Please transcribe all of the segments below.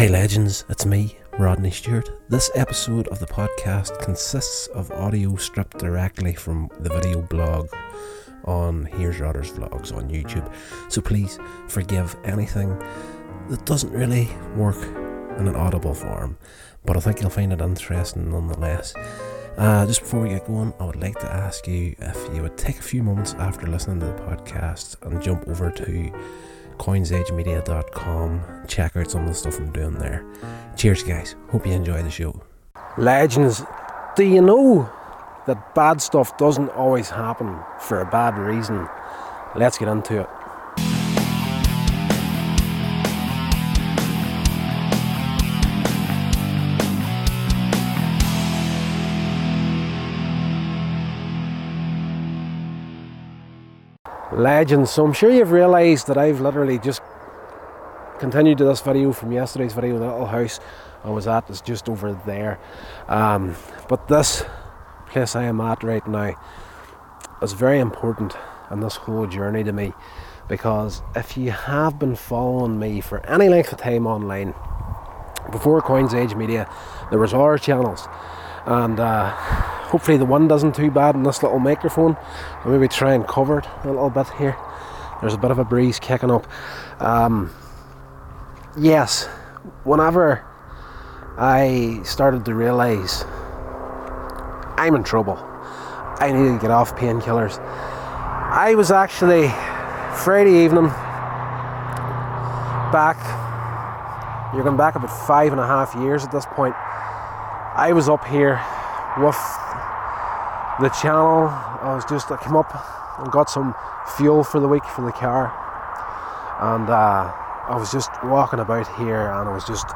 Hey legends, it's me, Rodney Stewart. This episode of the podcast consists of audio stripped directly from the video blog on Here's Rodders Vlogs on YouTube. So please forgive anything that doesn't really work in an audible form, but I think you'll find it interesting nonetheless. Uh, just before we get going, I would like to ask you if you would take a few moments after listening to the podcast and jump over to coinsagemedia.com. Check out some of the stuff I'm doing there. Cheers, guys. Hope you enjoy the show. Legends, do you know that bad stuff doesn't always happen for a bad reason? Let's get into it. Legends, so I'm sure you've realised that I've literally just continued to this video from yesterday's video. The little house I was at is just over there. Um, but this place I am at right now is very important in this whole journey to me because if you have been following me for any length of time online, before Coins Age Media, there was other channels, and uh, hopefully the wind isn't too bad in this little microphone. I'll maybe try and cover it a little bit here. There's a bit of a breeze kicking up. Um, yes, whenever I started to realise I'm in trouble, I need to get off painkillers. I was actually Friday evening back. You're going back about five and a half years at this point. I was up here with the channel. I was just I came up and got some fuel for the week for the car, and uh, I was just walking about here and I was just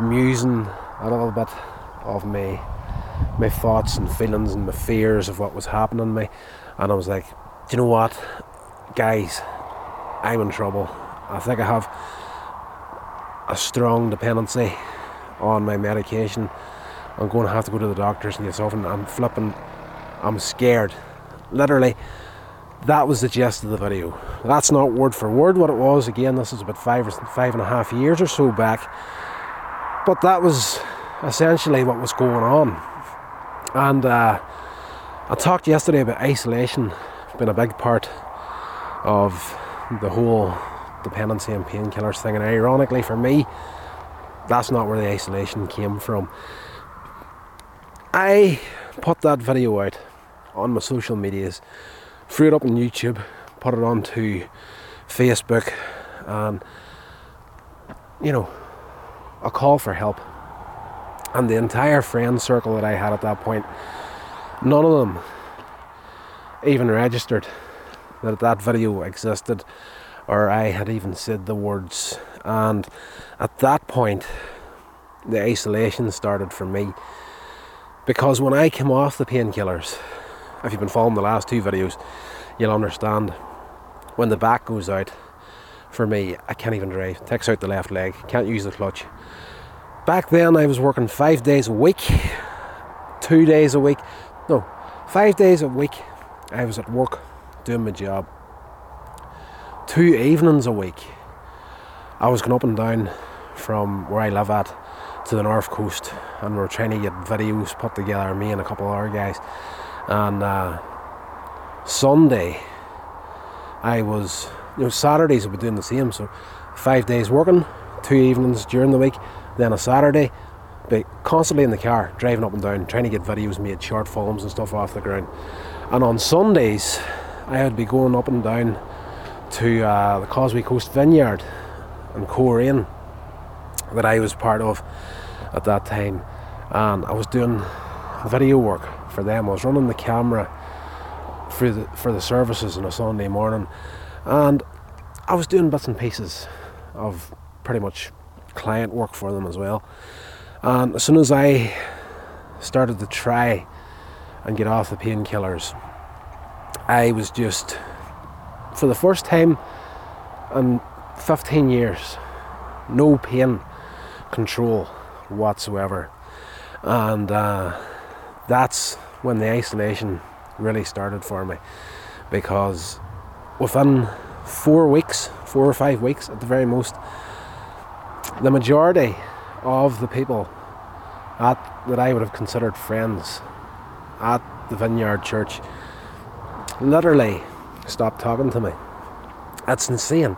musing a little bit of me my thoughts and feelings and my fears of what was happening to me and I was like do you know what guys I'm in trouble I think I have a strong dependency on my medication I'm going to have to go to the doctors and get something. I'm flipping I'm scared literally that was the gist of the video. That's not word for word what it was. Again, this is about five or five and a half years or so back. But that was essentially what was going on. And uh, I talked yesterday about isolation being a big part of the whole dependency and painkillers thing. And ironically for me, that's not where the isolation came from. I put that video out on my social medias threw it up on YouTube, put it onto Facebook, and you know, a call for help. And the entire friend circle that I had at that point, none of them even registered that that video existed or I had even said the words. And at that point, the isolation started for me. Because when I came off the painkillers, if you've been following the last two videos, you'll understand when the back goes out. For me, I can't even drive. It takes out the left leg. Can't use the clutch. Back then, I was working five days a week, two days a week. No, five days a week. I was at work doing my job. Two evenings a week. I was going up and down from where I live at to the north coast, and we are trying to get videos put together. Me and a couple of other guys and uh, Sunday. I was you know Saturdays I was doing the same so five days working two evenings during the week then a Saturday but constantly in the car driving up and down trying to get videos made short films and stuff off the ground. And on Sundays I would be going up and down to uh, the Causeway Coast Vineyard in Coleraine that I was part of at that time. And I was doing video work for them. I was running the camera for the for the services on a Sunday morning, and I was doing bits and pieces of pretty much client work for them as well. And as soon as I started to try and get off the painkillers, I was just for the first time in 15 years, no pain control whatsoever, and. Uh, that's when the isolation really started for me because within four weeks, four or five weeks at the very most, the majority of the people at, that I would have considered friends at the Vineyard Church literally stopped talking to me. That's insane.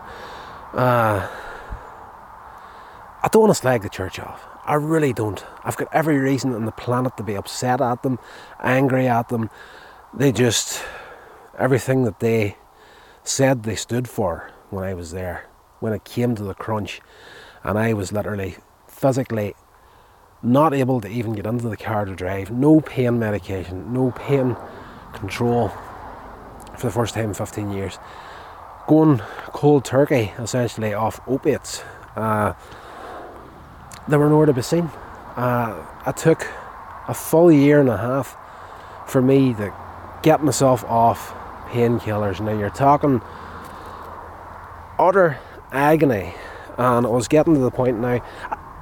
Uh, I don't want to slag the church off. I really don't. I've got every reason on the planet to be upset at them, angry at them. They just, everything that they said they stood for when I was there, when it came to the crunch, and I was literally physically not able to even get into the car to drive, no pain medication, no pain control for the first time in 15 years. Going cold turkey, essentially, off opiates. Uh, they were nowhere to be seen. Uh, it took a full year and a half for me to get myself off painkillers. Now you're talking utter agony, and I was getting to the point now.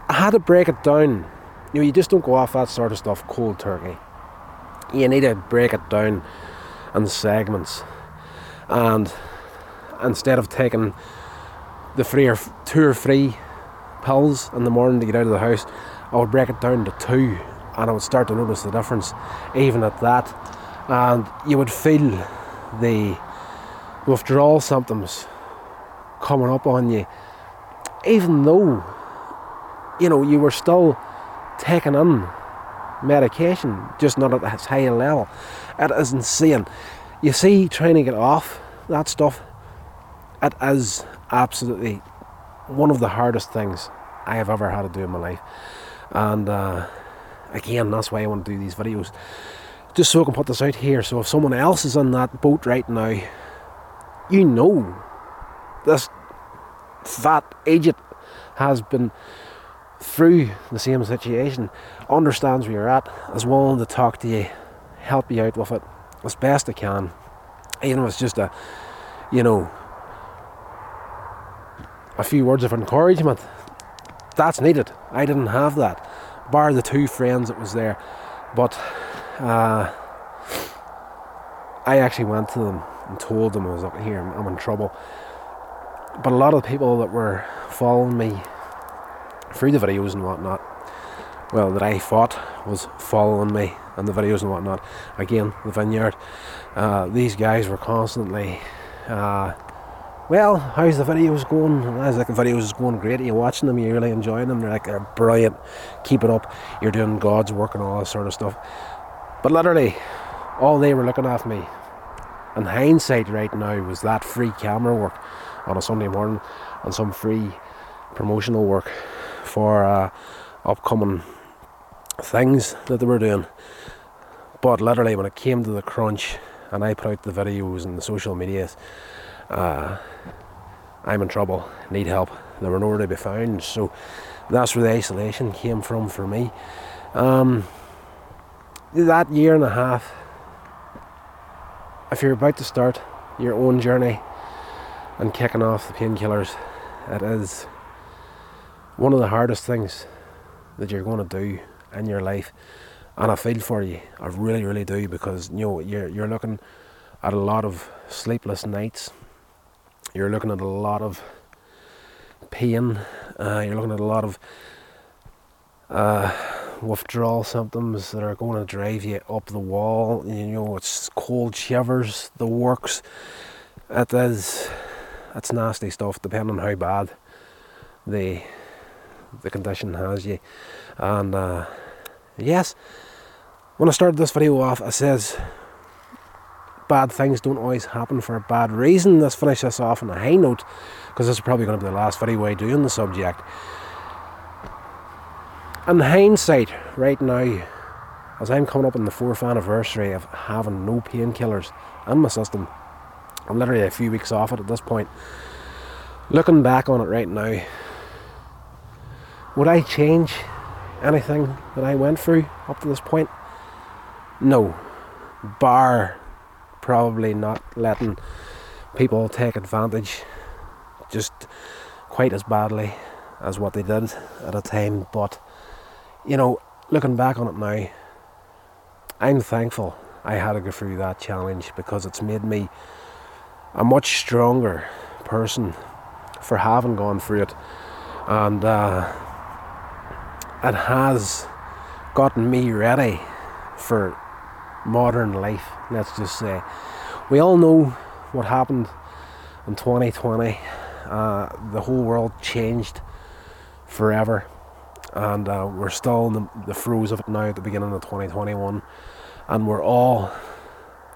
I had to break it down. You know, you just don't go off that sort of stuff cold turkey. You need to break it down in segments, and instead of taking the three or two or three pills in the morning to get out of the house, I would break it down to two and I would start to notice the difference even at that. And you would feel the withdrawal symptoms coming up on you, even though you know you were still taking in medication, just not at as high a level. It is insane. You see, trying to get off that stuff, it is absolutely one of the hardest things I have ever had to do in my life. And uh, again, that's why I want to do these videos. Just so I can put this out here. So if someone else is on that boat right now, you know this fat agent has been through the same situation, understands where you're at, is willing to talk to you, help you out with it as best I can. Even if it's just a, you know, a few words of encouragement. That's needed. I didn't have that, bar the two friends that was there. But uh, I actually went to them and told them I was up here, I'm in trouble. But a lot of the people that were following me through the videos and whatnot, well, that I thought was following me and the videos and whatnot, again, the vineyard, uh, these guys were constantly uh, well, how's the videos going? I was like, the videos is going great. You're you watching them? you're you really enjoying them? They're like, they're brilliant. Keep it up. You're doing God's work and all that sort of stuff. But literally, all they were looking at me, in hindsight right now, was that free camera work on a Sunday morning and some free promotional work for uh, upcoming things that they were doing. But literally, when it came to the crunch, and I put out the videos and the social medias, uh, I'm in trouble, need help. There were nowhere to be found, so that's where the isolation came from for me. Um, that year and a half, if you're about to start your own journey and kicking off the painkillers, it is one of the hardest things that you're going to do in your life. And I feel for you, I really, really do, because you know you're you're looking at a lot of sleepless nights you're looking at a lot of pain, uh, you're looking at a lot of uh, withdrawal symptoms that are going to drive you up the wall. You know, it's cold shivers, the works. It is, it's nasty stuff, depending on how bad the the condition has you. And uh, yes, when I started this video off, I says bad things don't always happen for a bad reason. Let's finish this off on a high note because this is probably going to be the last video I do on the subject. In hindsight, right now, as I'm coming up on the fourth anniversary of having no painkillers in my system, I'm literally a few weeks off it at this point. Looking back on it right now, would I change anything that I went through up to this point? No. Bar probably not letting people take advantage just quite as badly as what they did at a time. But, you know, looking back on it now, I'm thankful I had to go through that challenge because it's made me a much stronger person for having gone through it and uh, it has gotten me ready for modern life. Let's just say we all know what happened in 2020. Uh, the whole world changed forever, and uh, we're still in the, the throes of it now at the beginning of 2021, and we're all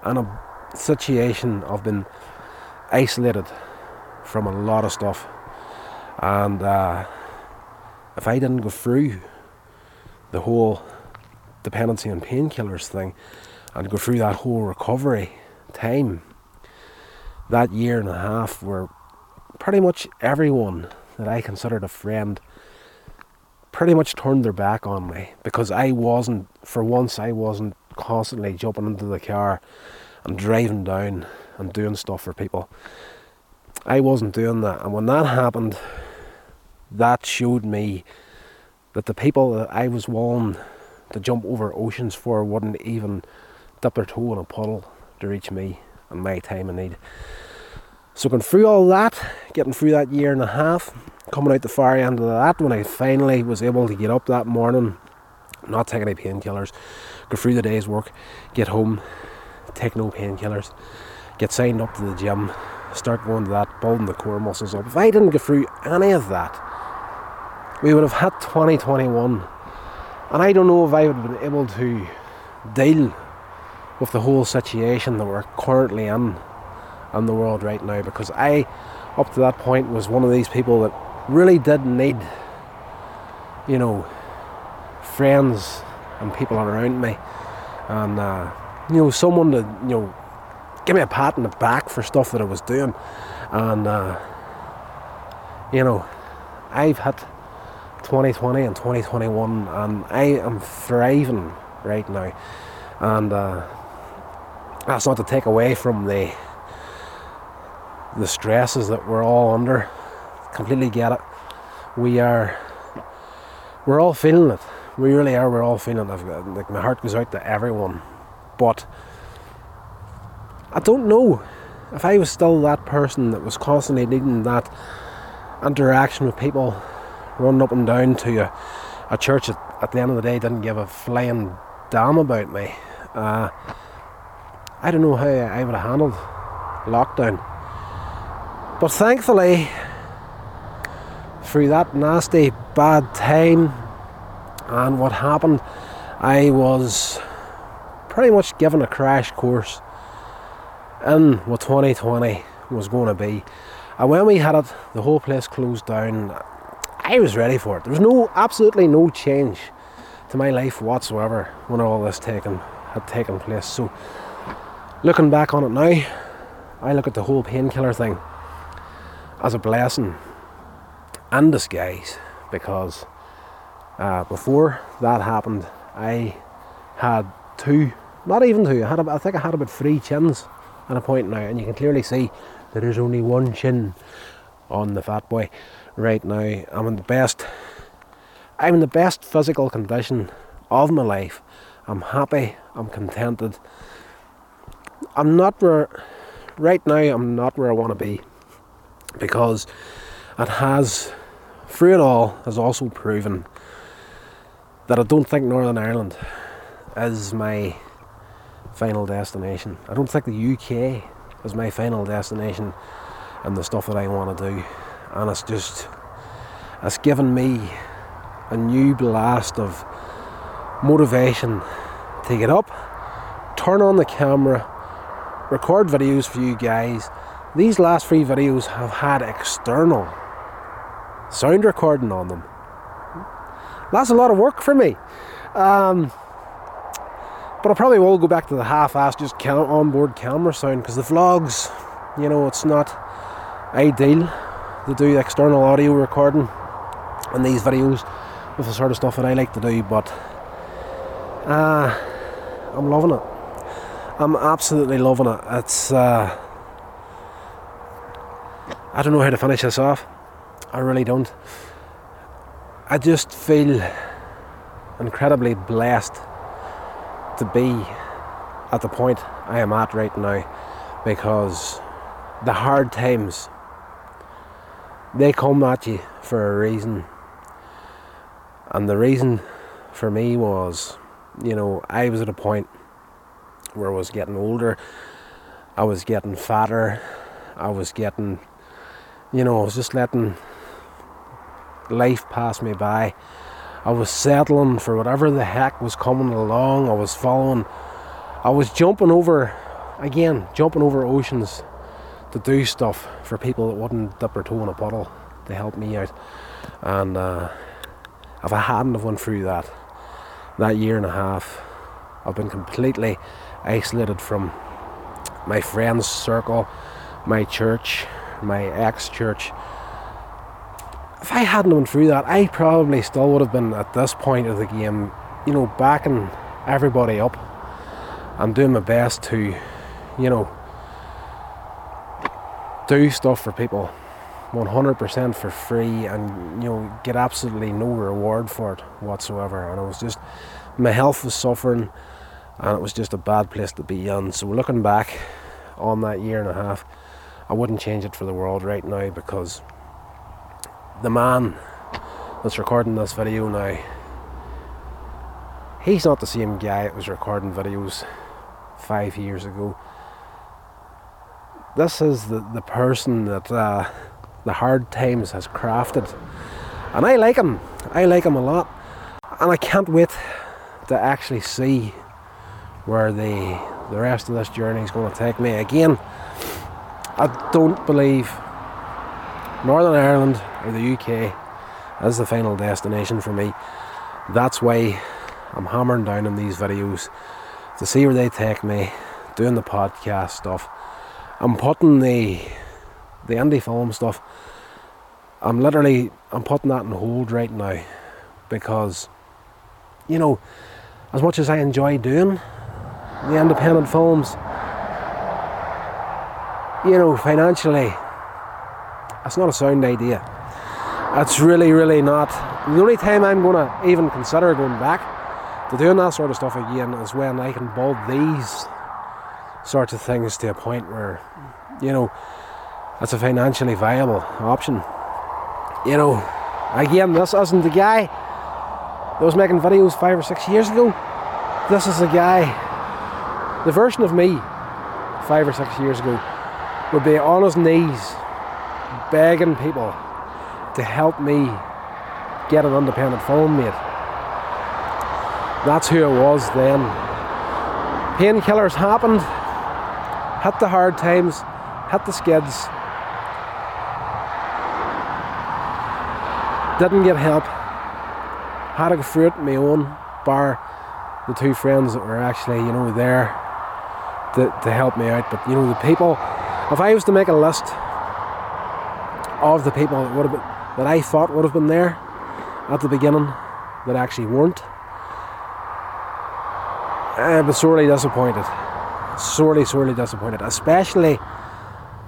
in a situation of being isolated from a lot of stuff. And uh, if I didn't go through the whole dependency on painkillers thing and go through that whole recovery time, that year and a half where pretty much everyone that I considered a friend pretty much turned their back on me because I wasn't, for once, I wasn't constantly jumping into the car and driving down and doing stuff for people. I wasn't doing that, and when that happened, that showed me that the people that I was willing to jump over oceans for wouldn't even dip their toe in a puddle to reach me and my time of need. So going through all that, getting through that year and a half, coming out the far end of that when I finally was able to get up that morning, not take any painkillers, go through the day's work, get home, take no painkillers, get signed up to the gym, start going to that, building the core muscles up. If I didn't go through any of that, we would have had 2021. And I don't know if I would have been able to deal with the whole situation that we're currently in in the world right now because I, up to that point, was one of these people that really did need, you know, friends and people around me, and uh, you know, someone to you know give me a pat on the back for stuff that I was doing, and uh, you know, I've had 2020 and 2021, and I am thriving right now, and uh, that's not to take away from the the stresses that we're all under. Completely get it. We are, we're all feeling it. We really are. We're all feeling it. Like my heart goes out to everyone, but I don't know if I was still that person that was constantly needing that interaction with people, running up and down to a, a church that at the end of the day didn't give a flying damn about me. Uh, I don't know how I would have handled lockdown. But thankfully, through that nasty bad time and what happened, I was pretty much given a crash course in what 2020 was going to be. And when we had it, the whole place closed down. I was ready for it. There was no, absolutely no change to my life whatsoever when all this taken had taken place. So, looking back on it now, I look at the whole painkiller thing as a blessing and disguise because uh, before that happened, I had two, not even two, I, had a, I think I had about three chins at a point now, and you can clearly see that there's only one chin on the fat boy right now. I'm in the best, I'm in the best physical condition of my life. I'm happy, I'm contented. I'm not where, right now, I'm not where I want to be because it has, through it all, has also proven that I don't think Northern Ireland is my final destination. I don't think the UK is my final destination and the stuff that I want to do. And it's just, it's given me a new blast of motivation to get up, turn on the camera, record videos for you guys, these last three videos have had external sound recording on them. That's a lot of work for me. Um, but I probably will go back to the half-assed just onboard camera sound because the vlogs, you know, it's not ideal to do external audio recording on these videos with the sort of stuff that I like to do. But uh, I'm loving it. I'm absolutely loving it. It's uh, I don't know how to finish this off. I really don't. I just feel incredibly blessed to be at the point I am at right now because the hard times they come at you for a reason. And the reason for me was, you know, I was at a point where I was getting older, I was getting fatter, I was getting, you know, I was just letting life pass me by. I was settling for whatever the heck was coming along. I was following, I was jumping over, again, jumping over oceans to do stuff for people that wouldn't dip their toe in a puddle to help me out. And uh, if I hadn't have went through that, that year and a half, I've been completely isolated from my friends' circle, my church, my ex-church. If I hadn't went through that, I probably still would have been at this point of the game, you know, backing everybody up and doing my best to, you know, do stuff for people 100% for free and you know get absolutely no reward for it whatsoever and it was just my health was suffering and it was just a bad place to be in so looking back on that year and a half I wouldn't change it for the world right now because the man that's recording this video now he's not the same guy that was recording videos five years ago this is the, the person that uh, the hard times has crafted. And I like him. I like him a lot. And I can't wait to actually see where the the rest of this journey is going to take me. Again, I don't believe Northern Ireland or the UK is the final destination for me. That's why I'm hammering down on these videos to see where they take me, doing the podcast stuff I'm putting the the indie film stuff. I'm literally I'm putting that on hold right now because you know as much as I enjoy doing the independent films you know financially that's not a sound idea That's really really not the only time I'm gonna even consider going back to doing that sort of stuff again is when I can build these sorts of things to a point where, you know, that's a financially viable option. You know, again, this isn't the guy that was making videos five or six years ago. This is the guy, the version of me five or six years ago would be on his knees begging people to help me get an independent film made. That's who I was then. Painkillers happened, hit the hard times, hit the skids. Didn't get help. Had to go through it on my own, bar the two friends that were actually, you know, there to, help me out. But you know, the people if I was to make a list of the people that would have been, that I thought would have been there at the beginning that actually weren't, be sorely disappointed sorely, sorely disappointed, especially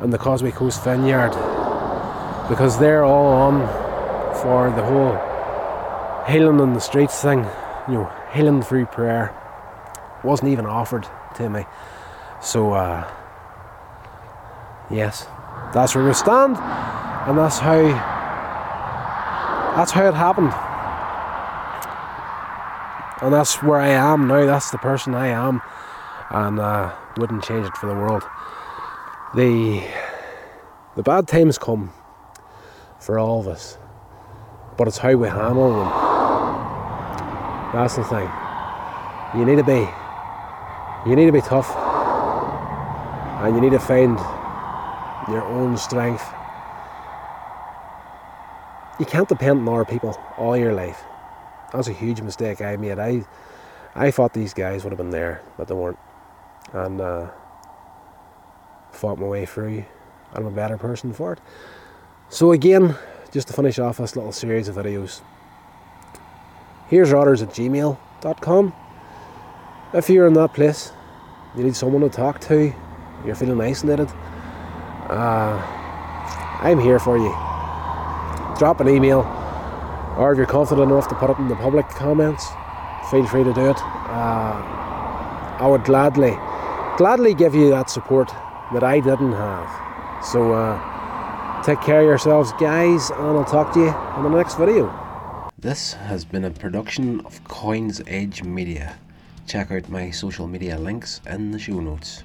in the Causeway Coast Vineyard, because they're all on for the whole healing in the streets thing, you know, healing through prayer. Wasn't even offered to me. So, uh, yes, that's where we stand, and that's how that's how it happened. And that's where I am now, that's the person I am and uh, wouldn't change it for the world. The the bad times come for all of us, but it's how we handle them. That's the thing. You need to be you need to be tough, and you need to find your own strength. You can't depend on other people all your life. That's a huge mistake I made. I I thought these guys would have been there, but they weren't and uh, fought my way through. I'm a better person for it. So again, just to finish off this little series of videos, here's rodders at gmail.com. If you're in that place, you need someone to talk to, you're feeling isolated, uh, I'm here for you. Drop an email, or if you're confident enough to put it in the public comments, feel free to do it. Uh, I would gladly gladly give you that support that I didn't have. So uh, Take care of yourselves, guys, and I'll talk to you in the next video. This has been a production of Coins Edge Media. Check out my social media links in the show notes.